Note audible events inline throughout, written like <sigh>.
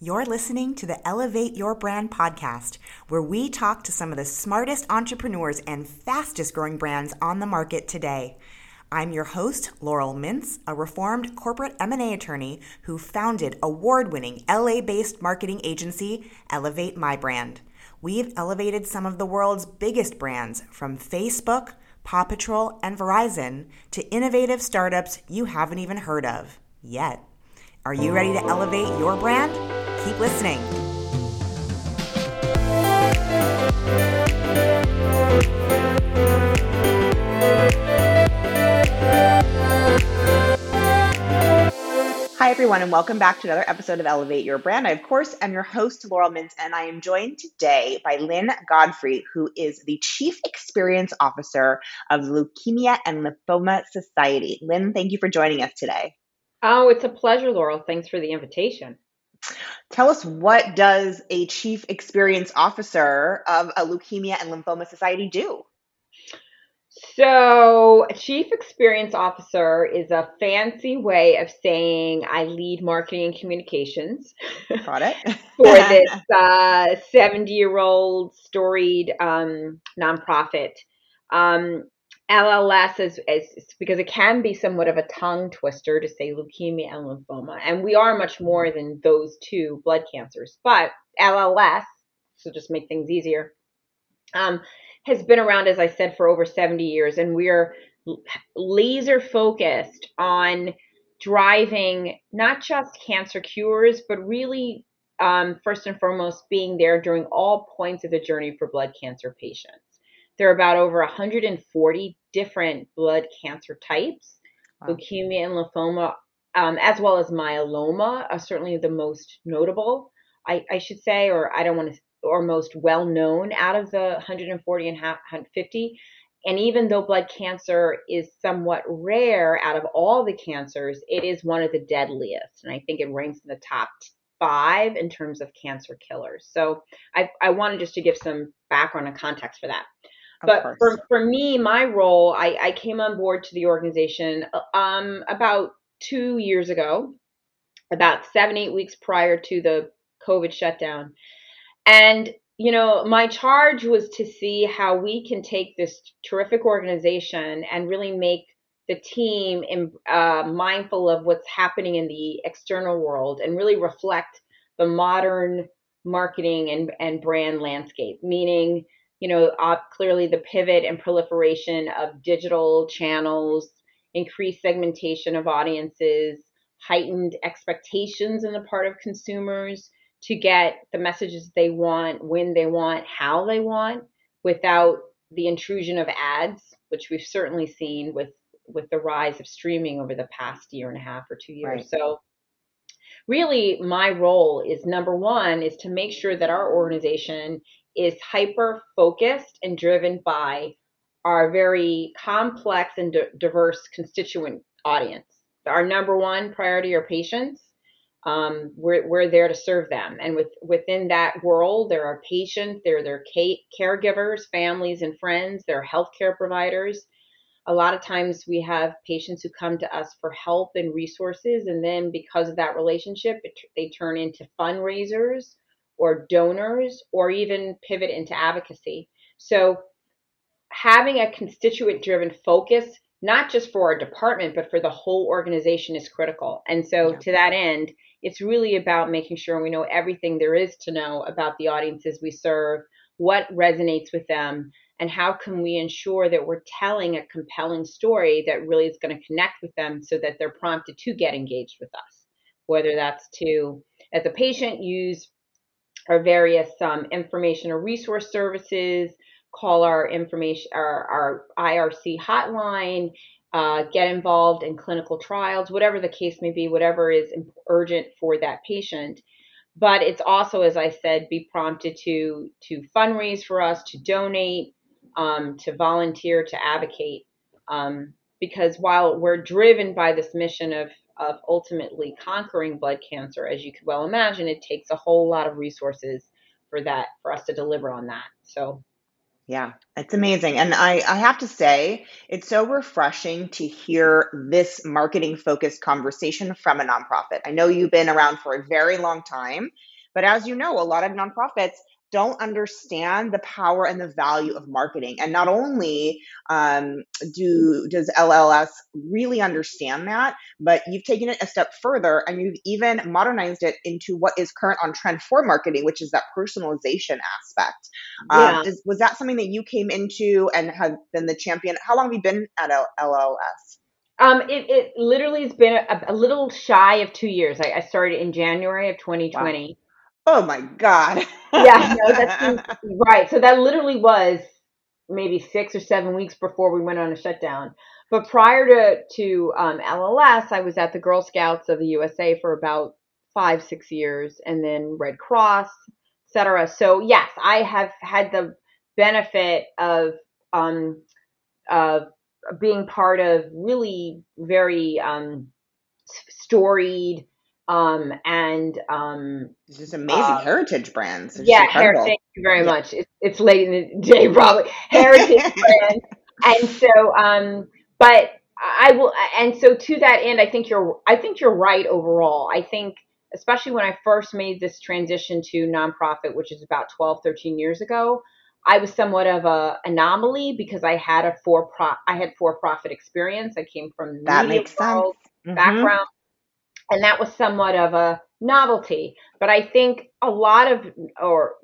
You're listening to the Elevate Your Brand podcast, where we talk to some of the smartest entrepreneurs and fastest growing brands on the market today. I'm your host, Laurel Mintz, a reformed corporate M&A attorney who founded award-winning LA-based marketing agency Elevate My Brand. We've elevated some of the world's biggest brands from Facebook, Paw Patrol, and Verizon to innovative startups you haven't even heard of yet. Are you ready to elevate your brand? Keep listening. Hi, everyone, and welcome back to another episode of Elevate Your Brand. I, of course, am your host, Laurel Mintz, and I am joined today by Lynn Godfrey, who is the Chief Experience Officer of Leukemia and Lymphoma Society. Lynn, thank you for joining us today. Oh, it's a pleasure, Laurel. Thanks for the invitation. Tell us what does a Chief Experience Officer of a Leukemia and Lymphoma Society do? So, a chief experience officer is a fancy way of saying I lead marketing and communications. Got it. <laughs> for <laughs> this 70 uh, year old storied um, nonprofit. Um, LLS is, is, because it can be somewhat of a tongue twister to say leukemia and lymphoma. And we are much more than those two blood cancers. But LLS, so just make things easier, um, has been around, as I said, for over 70 years. And we're laser focused on driving not just cancer cures, but really, um, first and foremost, being there during all points of the journey for blood cancer patients. There are about over 140 different blood cancer types. Wow. Leukemia and lymphoma, um, as well as myeloma, are certainly the most notable, I, I should say, or I don't want to, or most well known out of the 140 and 150. And even though blood cancer is somewhat rare out of all the cancers, it is one of the deadliest. And I think it ranks in the top five in terms of cancer killers. So I, I wanted just to give some background and context for that but for, for me, my role, I, I came on board to the organization um, about two years ago, about seven, eight weeks prior to the COVID shutdown. And, you know, my charge was to see how we can take this terrific organization and really make the team in, uh, mindful of what's happening in the external world and really reflect the modern marketing and, and brand landscape, meaning, you know, uh, clearly the pivot and proliferation of digital channels, increased segmentation of audiences, heightened expectations on the part of consumers to get the messages they want, when they want, how they want, without the intrusion of ads, which we've certainly seen with with the rise of streaming over the past year and a half or two years. Right. So really my role is number one is to make sure that our organization is hyper focused and driven by our very complex and diverse constituent audience. Our number one priority are patients. Um, we're, we're there to serve them. And with, within that world, there are patients, there are their caregivers, families, and friends, there are healthcare providers. A lot of times we have patients who come to us for help and resources, and then because of that relationship, it, they turn into fundraisers or donors or even pivot into advocacy. So having a constituent driven focus not just for our department but for the whole organization is critical. And so yeah. to that end, it's really about making sure we know everything there is to know about the audiences we serve, what resonates with them, and how can we ensure that we're telling a compelling story that really is going to connect with them so that they're prompted to get engaged with us. Whether that's to as a patient use our various um, information or resource services, call our information, our, our IRC hotline, uh, get involved in clinical trials, whatever the case may be, whatever is urgent for that patient. But it's also, as I said, be prompted to to fundraise for us, to donate, um, to volunteer, to advocate. Um, because while we're driven by this mission of of ultimately conquering blood cancer, as you could well imagine, it takes a whole lot of resources for that for us to deliver on that. So Yeah, it's amazing. And I, I have to say, it's so refreshing to hear this marketing focused conversation from a nonprofit. I know you've been around for a very long time, but as you know, a lot of nonprofits don't understand the power and the value of marketing. And not only um, do does LLS really understand that, but you've taken it a step further and you've even modernized it into what is current on trend for marketing, which is that personalization aspect. Um, yeah. Um, does, was that something that you came into and have been the champion? How long have you been at LLS? Um, it, it literally has been a, a, little shy of two years. I, I started in January of 2020. Wow. Oh my God. yeah, no, <laughs> that's right. So that literally was maybe six or seven weeks before we went on a shutdown. But prior to to um, LLS, I was at the Girl Scouts of the USA for about five, six years, and then Red Cross, etc. So yes, I have had the benefit of um, of being part of really very um, storied um, and um, this is amazing uh, heritage brands. It's yeah. Thank you very yeah. much. It's, it's late in the day, probably <laughs> heritage brands. And so, um, but I will, and so to that end, I think you're, I think you're right overall. I think, especially when I first made this transition to nonprofit, which is about 12, 13 years ago, I was somewhat of a anomaly because I had a for pro, I had for profit experience. I came from that makes sense. Mm-hmm. background and that was somewhat of a novelty. But I think a lot of, or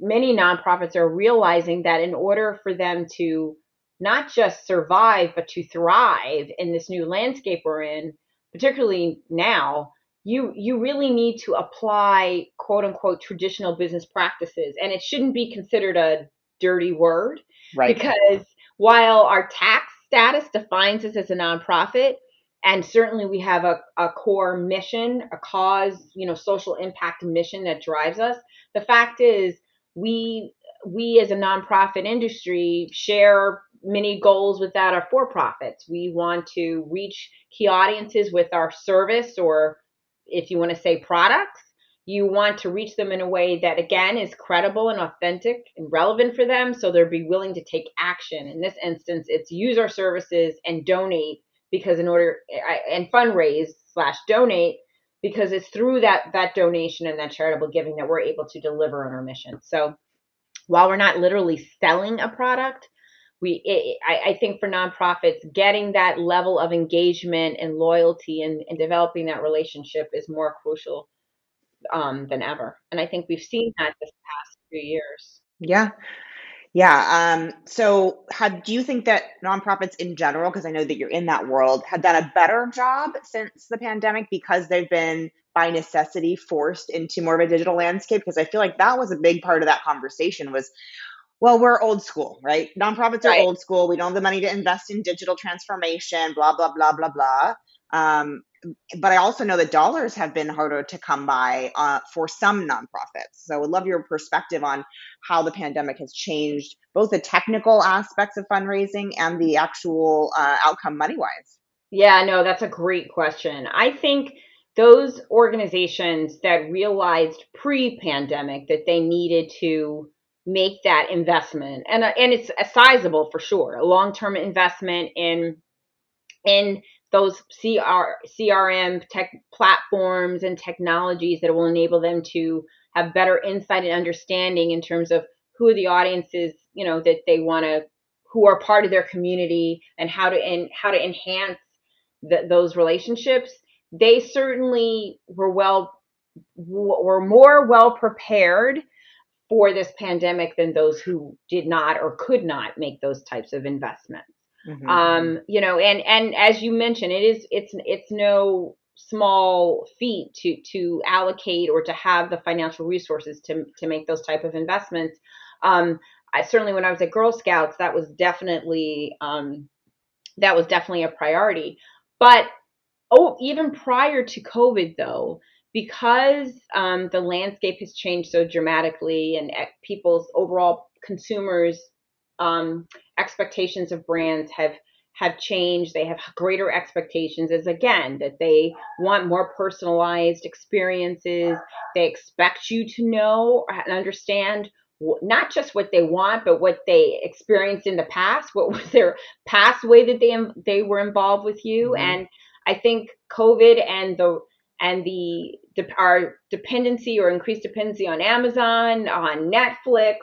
many nonprofits are realizing that in order for them to not just survive, but to thrive in this new landscape we're in, particularly now, you you really need to apply quote unquote traditional business practices, and it shouldn't be considered a dirty word, right? Because while our tax status defines us as a nonprofit, and certainly we have a, a core mission a cause you know social impact mission that drives us. The fact is we we as a nonprofit industry share many goals with that are for profits we want to reach key audiences with our service or if you want to say products. You want to reach them in a way that again is credible and authentic and relevant for them so they'll be willing to take action. In this instance it's use our services and donate because in order and fundraise slash donate because it's through that that donation and that charitable giving that we're able to deliver on our mission. So while we're not literally selling a product, we it, I, I, think for nonprofits getting that level of engagement and loyalty and, and developing that relationship is more crucial um, than ever. And I think we've seen that this past few years. Yeah. Yeah. Um, so, have, do you think that nonprofits in general, because I know that you're in that world, have done a better job since the pandemic because they've been by necessity forced into more of a digital landscape? Because I feel like that was a big part of that conversation was, well, we're old school, right? Nonprofits are right. old school. We don't have the money to invest in digital transformation, blah, blah, blah, blah, blah. Um, but I also know that dollars have been harder to come by uh, for some nonprofits. So I would love your perspective on how the pandemic has changed both the technical aspects of fundraising and the actual uh, outcome money wise. Yeah, no, that's a great question. I think those organizations that realized pre-pandemic that they needed to make that investment and uh, and it's a sizable for sure a long-term investment in in those CR, CRM tech platforms and technologies that will enable them to have better insight and understanding in terms of who the audiences, you know, that they want to, who are part of their community and how to, and how to enhance the, those relationships. They certainly were well, were more well prepared for this pandemic than those who did not or could not make those types of investments. Mm-hmm. Um, you know, and and as you mentioned, it is it's it's no small feat to to allocate or to have the financial resources to to make those type of investments. Um, I certainly when I was at Girl Scouts, that was definitely um, that was definitely a priority. But oh, even prior to COVID, though, because um, the landscape has changed so dramatically and eh, people's overall consumers um, expectations of brands have have changed. They have greater expectations as again that they want more personalized experiences. They expect you to know and understand not just what they want, but what they experienced in the past. What was their past way that they they were involved with you? Mm-hmm. And I think COVID and the and the our dependency or increased dependency on Amazon, on Netflix,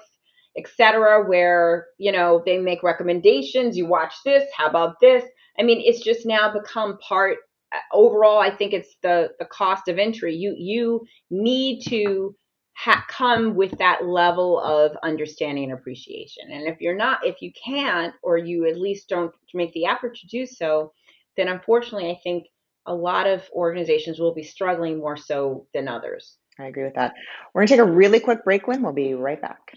etc., where you know they make recommendations. You watch this. How about this? I mean, it's just now become part. Uh, overall, I think it's the the cost of entry. You you need to ha- come with that level of understanding and appreciation. And if you're not, if you can't, or you at least don't make the effort to do so, then unfortunately, I think a lot of organizations will be struggling more so than others. I agree with that. We're going to take a really quick break, When We'll be right back.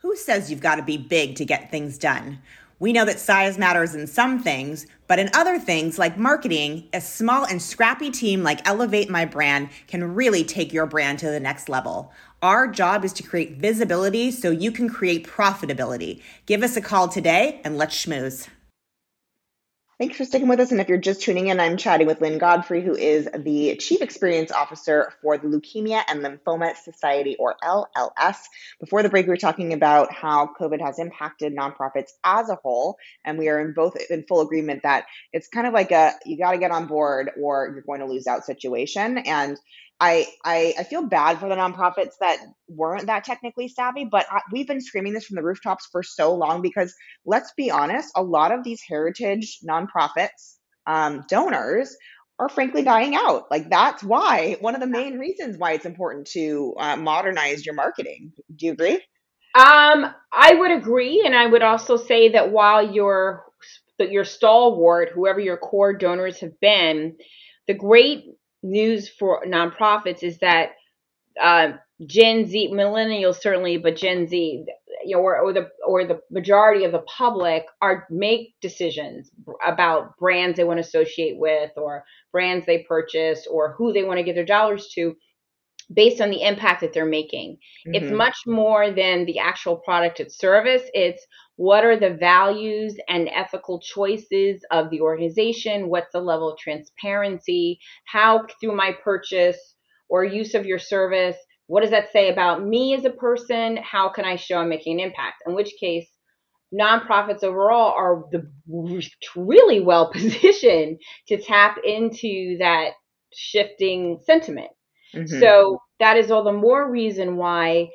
Who says you've got to be big to get things done? We know that size matters in some things, but in other things like marketing, a small and scrappy team like Elevate My Brand can really take your brand to the next level. Our job is to create visibility so you can create profitability. Give us a call today and let's schmooze. Thanks for sticking with us. And if you're just tuning in, I'm chatting with Lynn Godfrey, who is the Chief Experience Officer for the Leukemia and Lymphoma Society, or LLS. Before the break, we were talking about how COVID has impacted nonprofits as a whole. And we are in both in full agreement that it's kind of like a you got to get on board or you're going to lose out situation. And I, I, I feel bad for the nonprofits that weren't that technically savvy, but I, we've been screaming this from the rooftops for so long because let's be honest, a lot of these heritage nonprofits um, donors are frankly dying out. Like that's why one of the main reasons why it's important to uh, modernize your marketing. Do you agree? Um, I would agree, and I would also say that while your your stalwart, whoever your core donors have been, the great news for nonprofits is that uh, Gen Z, millennials certainly, but Gen Z, you know, or, or the or the majority of the public are make decisions about brands they want to associate with, or brands they purchase, or who they want to give their dollars to, based on the impact that they're making. Mm-hmm. It's much more than the actual product and service. It's what are the values and ethical choices of the organization? What's the level of transparency? How, through my purchase or use of your service, what does that say about me as a person? How can I show I'm making an impact? In which case, nonprofits overall are the really well <laughs> positioned to tap into that shifting sentiment. Mm-hmm. So that is all the more reason why,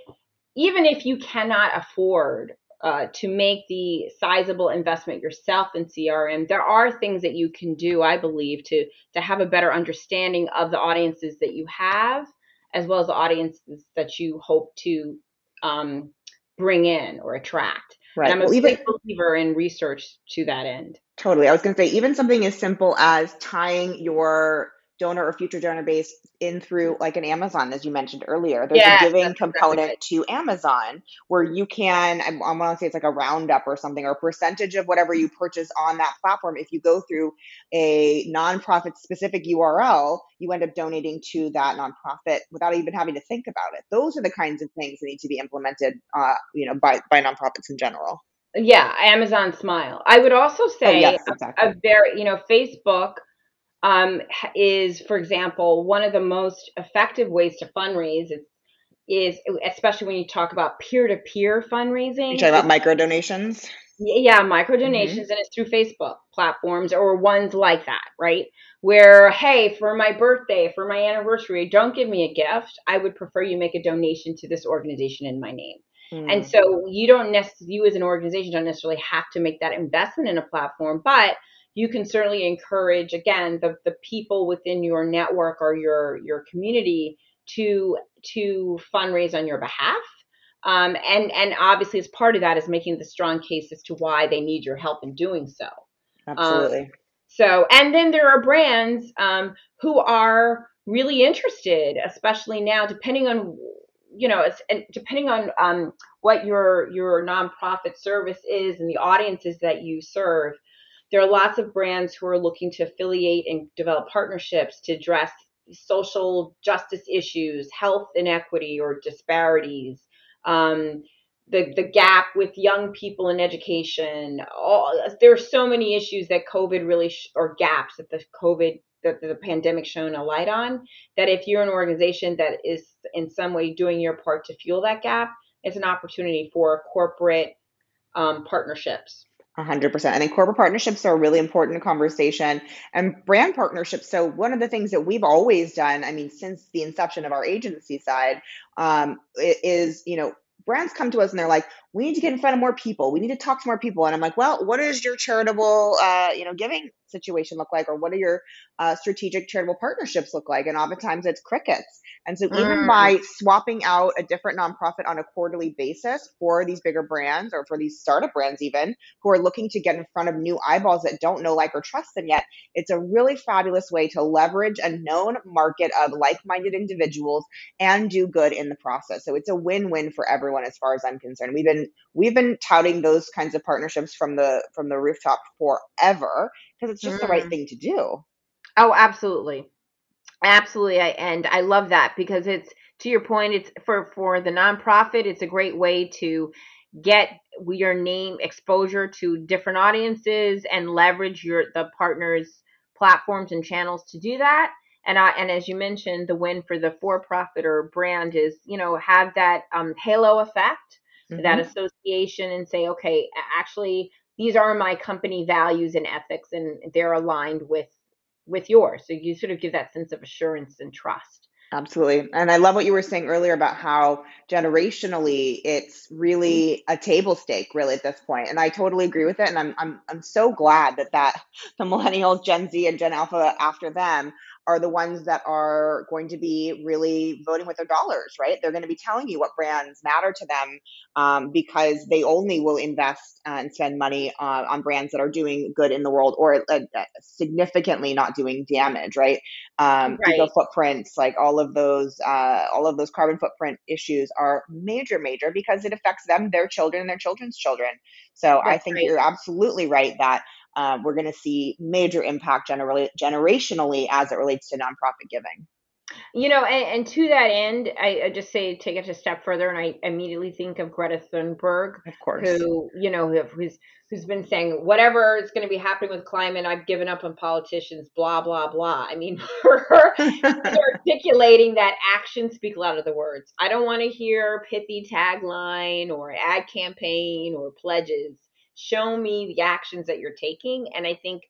even if you cannot afford uh, to make the sizable investment yourself in CRM, there are things that you can do, I believe, to to have a better understanding of the audiences that you have, as well as the audiences that you hope to um, bring in or attract. Right. And I'm a well, big believer in research to that end. Totally. I was going to say, even something as simple as tying your donor or future donor base in through like an Amazon, as you mentioned earlier. There's a giving component to Amazon where you can, I, I want to say it's like a roundup or something, or a percentage of whatever you purchase on that platform. If you go through a nonprofit specific URL, you end up donating to that nonprofit without even having to think about it. Those are the kinds of things that need to be implemented, uh, you know, by, by nonprofits in general. Yeah, Amazon Smile. I would also oh, say oh, yes, exactly. a, a very, you know, Facebook um, is, for example, one of the most effective ways to fundraise. Is, is especially when you talk about peer-to-peer fundraising. You talking about micro donations? Yeah, micro donations, mm-hmm. and it's through Facebook platforms or ones like that, right? Where, hey, for my birthday, for my anniversary, don't give me a gift. I would prefer you make a donation to this organization in my name. Mm. And so you don't necessarily, you as an organization don't necessarily have to make that investment in a platform, but you can certainly encourage again the, the people within your network or your your community to to fundraise on your behalf. Um, and and obviously as part of that is making the strong case as to why they need your help in doing so. Absolutely. um, so and then there are brands um, who are really interested especially now depending on you know and depending on um, what your your nonprofit service is and the audiences that you serve there are lots of brands who are looking to affiliate and develop partnerships to address social justice issues, health inequity or disparities, um, the the gap with young people in education. All, there are so many issues that COVID really sh- or gaps that the COVID that the pandemic shone a light on. That if you're an organization that is in some way doing your part to fuel that gap, it's an opportunity for corporate um, partnerships. 100%. I think corporate partnerships are a really important conversation and brand partnerships. So, one of the things that we've always done, I mean, since the inception of our agency side, um, is, you know, brands come to us and they're like, we need to get in front of more people. We need to talk to more people. And I'm like, well, what does your charitable, uh, you know, giving situation look like, or what are your uh, strategic charitable partnerships look like? And oftentimes it's crickets. And so even mm. by swapping out a different nonprofit on a quarterly basis for these bigger brands or for these startup brands, even who are looking to get in front of new eyeballs that don't know, like, or trust them yet, it's a really fabulous way to leverage a known market of like-minded individuals and do good in the process. So it's a win-win for everyone as far as I'm concerned. We've been we've been touting those kinds of partnerships from the from the rooftop forever because it's just mm. the right mm. thing to do. Oh, absolutely. Absolutely. I, and I love that because it's to your point, it's for, for the nonprofit, it's a great way to get your name exposure to different audiences and leverage your the partners platforms and channels to do that and I, and as you mentioned the win for the for profit or brand is you know have that um, halo effect mm-hmm. that association and say okay actually these are my company values and ethics and they're aligned with with yours so you sort of give that sense of assurance and trust Absolutely. And I love what you were saying earlier about how generationally it's really a table stake really at this point. And I totally agree with it. And I'm I'm I'm so glad that that <laughs> the millennials, Gen Z and Gen Alpha after them are the ones that are going to be really voting with their dollars, right? They're going to be telling you what brands matter to them um, because they only will invest and spend money uh, on brands that are doing good in the world or uh, uh significantly not doing damage, right? Um, right. Eco footprints, like all of those, uh, all of those carbon footprint issues are major, major because it affects them, their children, and their children's children. So That's I think right. you're absolutely right that uh, we're going to see major impact generally generationally as it relates to nonprofit giving. You know, and, and to that end, I, I, just say take it a step further, and I immediately think of Greta Thunberg, of course, who you know who's who's been saying whatever is going to be happening with climate, I've given up on politicians, blah blah blah. I mean, <laughs> for <laughs> her articulating that actions speak louder than the words. I don't want to hear pithy tagline or ad campaign or pledges show me the actions that you're taking and i think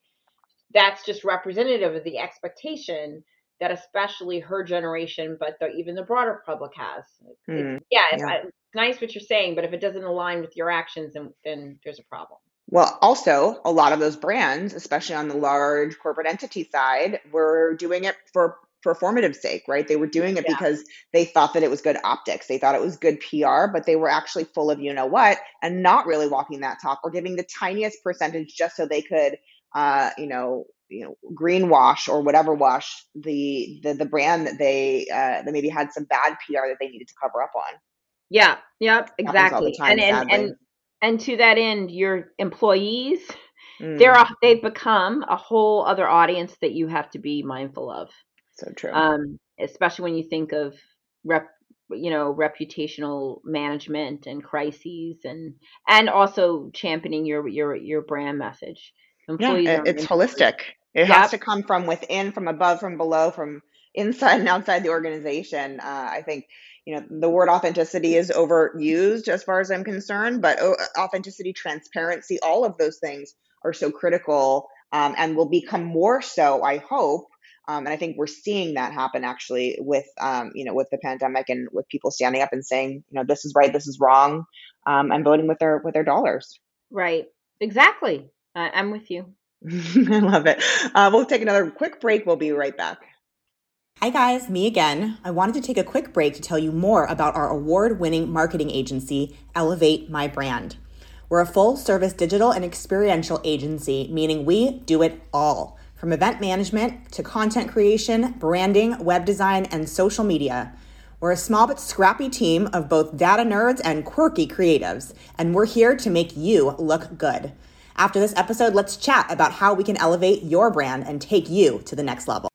that's just representative of the expectation that especially her generation but the, even the broader public has. Mm, yeah, it's, yeah. it's nice what you're saying but if it doesn't align with your actions then, then there's a problem. Well, also, a lot of those brands, especially on the large corporate entity side, were doing it for performative sake, right? They were doing it yeah. because they thought that it was good optics. They thought it was good PR, but they were actually full of you know what and not really walking that talk or giving the tiniest percentage just so they could uh, you know, you know, greenwash or whatever wash the the the brand that they uh that maybe had some bad PR that they needed to cover up on. Yeah, yep, exactly. Time, and and, and and to that end, your employees mm. they're a, they've become a whole other audience that you have to be mindful of. So true. Um, especially when you think of rep, you know, reputational management and crises, and and also championing your your your brand message. Employees yeah, it's holistic. It yep. has to come from within, from above, from below, from inside and outside the organization. Uh, I think you know the word authenticity is overused as far as I'm concerned, but oh, authenticity, transparency, all of those things are so critical um, and will become more so. I hope um, and I think we're seeing that happen actually with, um, you know, with the pandemic and with people standing up and saying, you know, this is right, this is wrong, um, and voting with their with their dollars. Right. Exactly. Uh, I'm with you. <laughs> I love it. Uh, we'll take another quick break. We'll be right back. Hi, guys, me again. I wanted to take a quick break to tell you more about our award winning marketing agency, Elevate My Brand. We're a full service digital and experiential agency, meaning we do it all from event management to content creation, branding, web design, and social media. We're a small but scrappy team of both data nerds and quirky creatives, and we're here to make you look good. After this episode, let's chat about how we can elevate your brand and take you to the next level.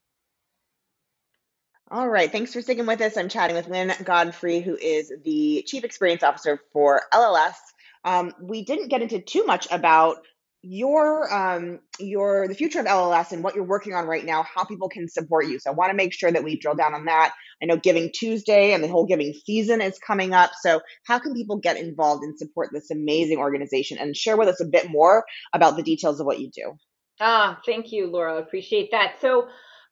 All right, thanks for sticking with us. I'm chatting with Lynn Godfrey, who is the Chief Experience Officer for LLS. Um, we didn't get into too much about your um your the future of LLS and what you're working on right now, how people can support you. So I want to make sure that we drill down on that. I know Giving Tuesday and the whole giving season is coming up. So how can people get involved and support this amazing organization and share with us a bit more about the details of what you do? Ah, thank you, Laura. Appreciate that. So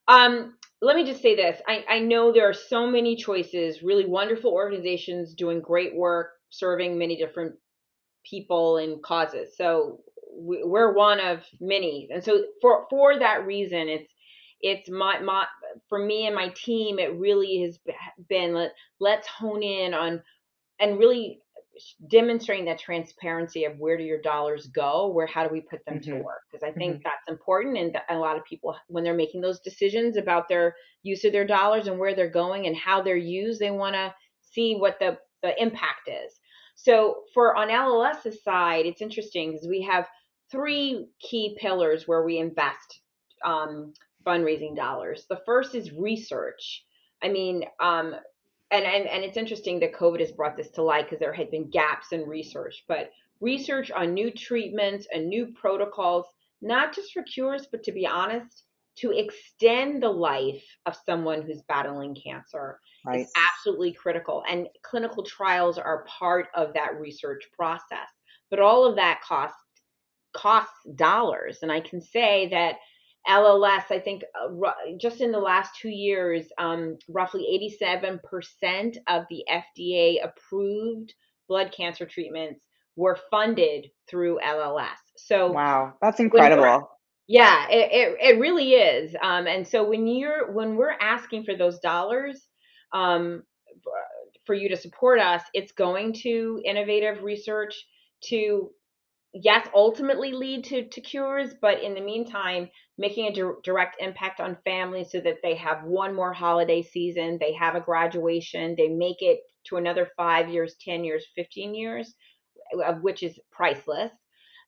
um let me just say this. I, I know there are so many choices, really wonderful organizations doing great work, serving many different people and causes. So we're one of many, and so for for that reason, it's it's my my for me and my team. It really has been let let's hone in on and really demonstrating that transparency of where do your dollars go where how do we put them mm-hmm. to work because i think mm-hmm. that's important and a lot of people when they're making those decisions about their use of their dollars and where they're going and how they're used they want to see what the the impact is so for on LLS's side, it's interesting because we have three key pillars where we invest um, fundraising dollars. The first is research. I mean, um, and, and and it's interesting that COVID has brought this to light because there had been gaps in research, but research on new treatments and new protocols, not just for cures, but to be honest, to extend the life of someone who's battling cancer right. is absolutely critical. And clinical trials are part of that research process. But all of that costs costs dollars. And I can say that LLS, I think uh, just in the last two years, um, roughly 87% of the FDA approved blood cancer treatments were funded through LLS. So wow, that's incredible. Yeah, it, it, it really is. Um, and so when you're when we're asking for those dollars um, for you to support us, it's going to innovative research to yes ultimately lead to, to cures but in the meantime making a di- direct impact on families so that they have one more holiday season they have a graduation they make it to another five years 10 years 15 years of which is priceless.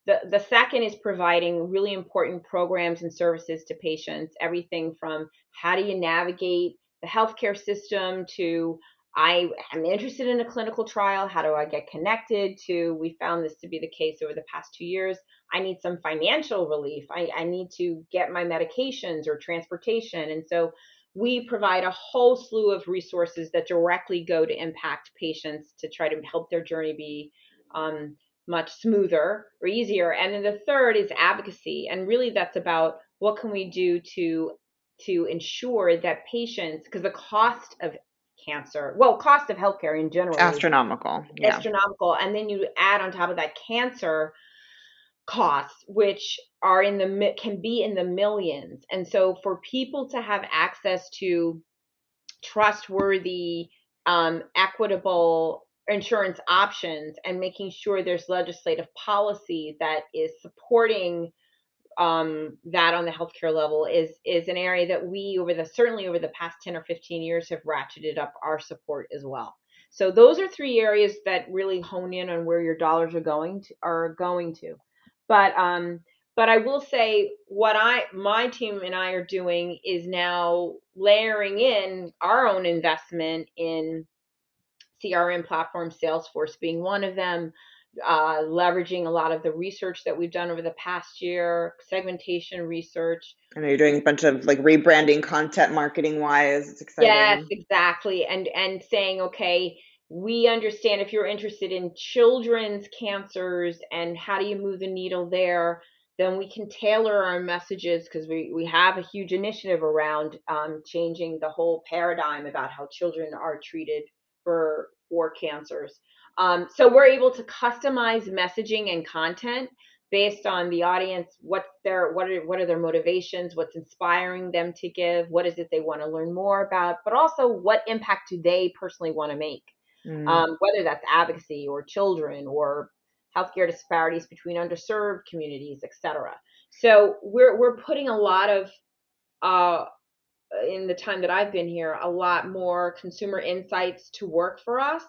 The, the second is providing really important programs and services to patients, everything from how do you navigate the healthcare system to I am interested in a clinical trial. How do I get connected to? We found this to be the case over the past two years. I need some financial relief. I, I need to get my medications or transportation. And so we provide a whole slew of resources that directly go to impact patients to try to help their journey be um, much smoother or easier. And then the third is advocacy. And really that's about what can we do to to ensure that patients because the cost of cancer, well, cost of healthcare in general astronomical. Yeah. Astronomical. And then you add on top of that cancer costs which are in the can be in the millions. And so for people to have access to trustworthy um, equitable insurance options and making sure there's legislative policy that is supporting um, that on the healthcare level is is an area that we over the certainly over the past 10 or 15 years have ratcheted up our support as well. So those are three areas that really hone in on where your dollars are going to are going to. But um but I will say what I my team and I are doing is now layering in our own investment in CRM platform, Salesforce being one of them, uh, leveraging a lot of the research that we've done over the past year, segmentation research. I know you're doing a bunch of like rebranding content marketing wise. It's exciting. Yes, exactly. And and saying, okay, we understand if you're interested in children's cancers and how do you move the needle there, then we can tailor our messages because we, we have a huge initiative around um, changing the whole paradigm about how children are treated for for cancers. Um, so we're able to customize messaging and content based on the audience, what their what are what are their motivations, what's inspiring them to give, what is it they want to learn more about, but also what impact do they personally want to make, mm. um, whether that's advocacy or children or healthcare disparities between underserved communities, etc. So we're we're putting a lot of uh, in the time that I've been here, a lot more consumer insights to work for us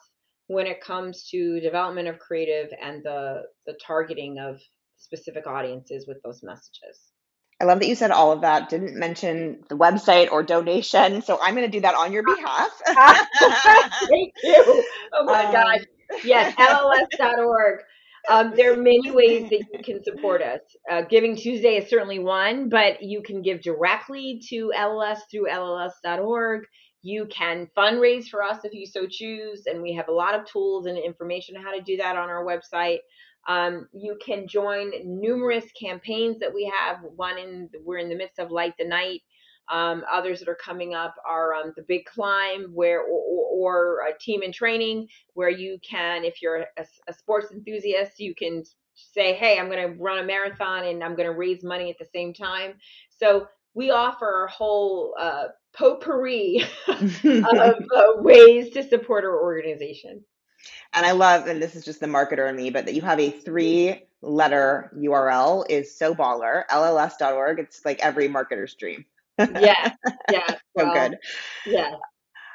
when it comes to development of creative and the the targeting of specific audiences with those messages. I love that you said all of that. Didn't mention the website or donation, so I'm going to do that on your behalf. <laughs> Thank you. Oh my um, gosh. Yes, LLS.org. um, there are many ways that you can support us. Uh, Giving Tuesday is certainly one, but you can give directly to LLS through LLS.org. You can fundraise for us if you so choose, and we have a lot of tools and information on how to do that on our website. Um, you can join numerous campaigns that we have. One in we're in the midst of Light the Night. Um, others that are coming up are um, the Big Climb, where or, or, a team in training, where you can, if you're a, a sports enthusiast, you can say, "Hey, I'm going to run a marathon and I'm going to raise money at the same time." So we offer a whole uh, potpourri <laughs> of <laughs> uh, ways to support our organization. And I love, and this is just the marketer in me, but that you have a three letter URL is so baller. LLS.org. It's like every marketer's dream. yeah. <laughs> Yeah. so well, good. Yeah.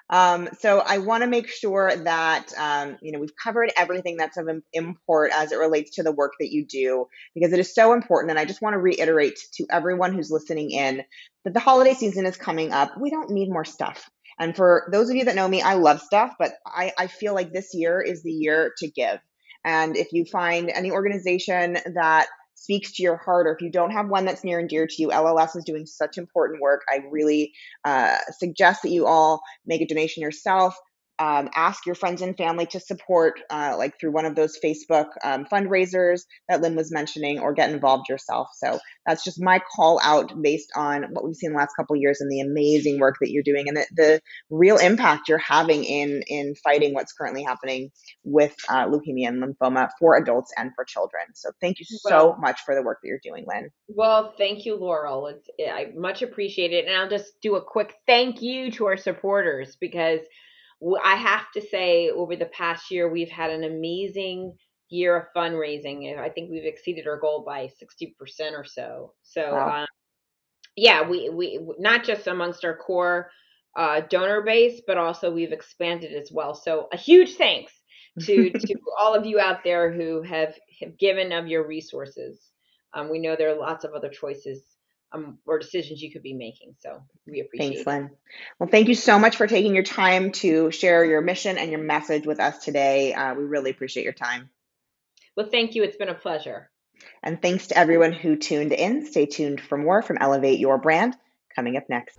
Um, so I want to make sure that um, you know we've covered everything that's of import as it relates to the work that you do because it is so important. And I just want to reiterate to everyone who's listening in that the holiday season is coming up. We don't need more stuff. And for those of you that know me, I love stuff, but I, I feel like this year is the year to give. And if you find any organization that speaks to your heart, or if you don't have one that's near and dear to you, LLS is doing such important work. I really uh, suggest that you all make a donation yourself um, ask your friends and family to support, uh, like through one of those Facebook um, fundraisers that Lynn was mentioning, or get involved yourself. So that's just my call out based on what we've seen the last couple years and the amazing work that you're doing and the, the, real impact you're having in in fighting what's currently happening with uh, leukemia and lymphoma for adults and for children. So thank you so well, much for the work that you're doing, Lynn. Well, thank you, Laurel. It's, I much appreciate it, and I'll just do a quick thank you to our supporters because I have to say, over the past year, we've had an amazing year of fundraising. I think we've exceeded our goal by 60% or so. So, wow. um, yeah, we, we, not just amongst our core uh, donor base, but also we've expanded as well. So, a huge thanks <laughs> to, to all of you out there who have, have given of your resources. Um, we know there are lots of other choices um, or decisions you could be making. So we appreciate Thanks, Lynn. Well, thank you so much for taking your time to share your mission and your message with us today. Uh, we really appreciate your time. Well, thank you. It's been a pleasure. And thanks to everyone who tuned in. Stay tuned for more from Elevate Your Brand coming up next.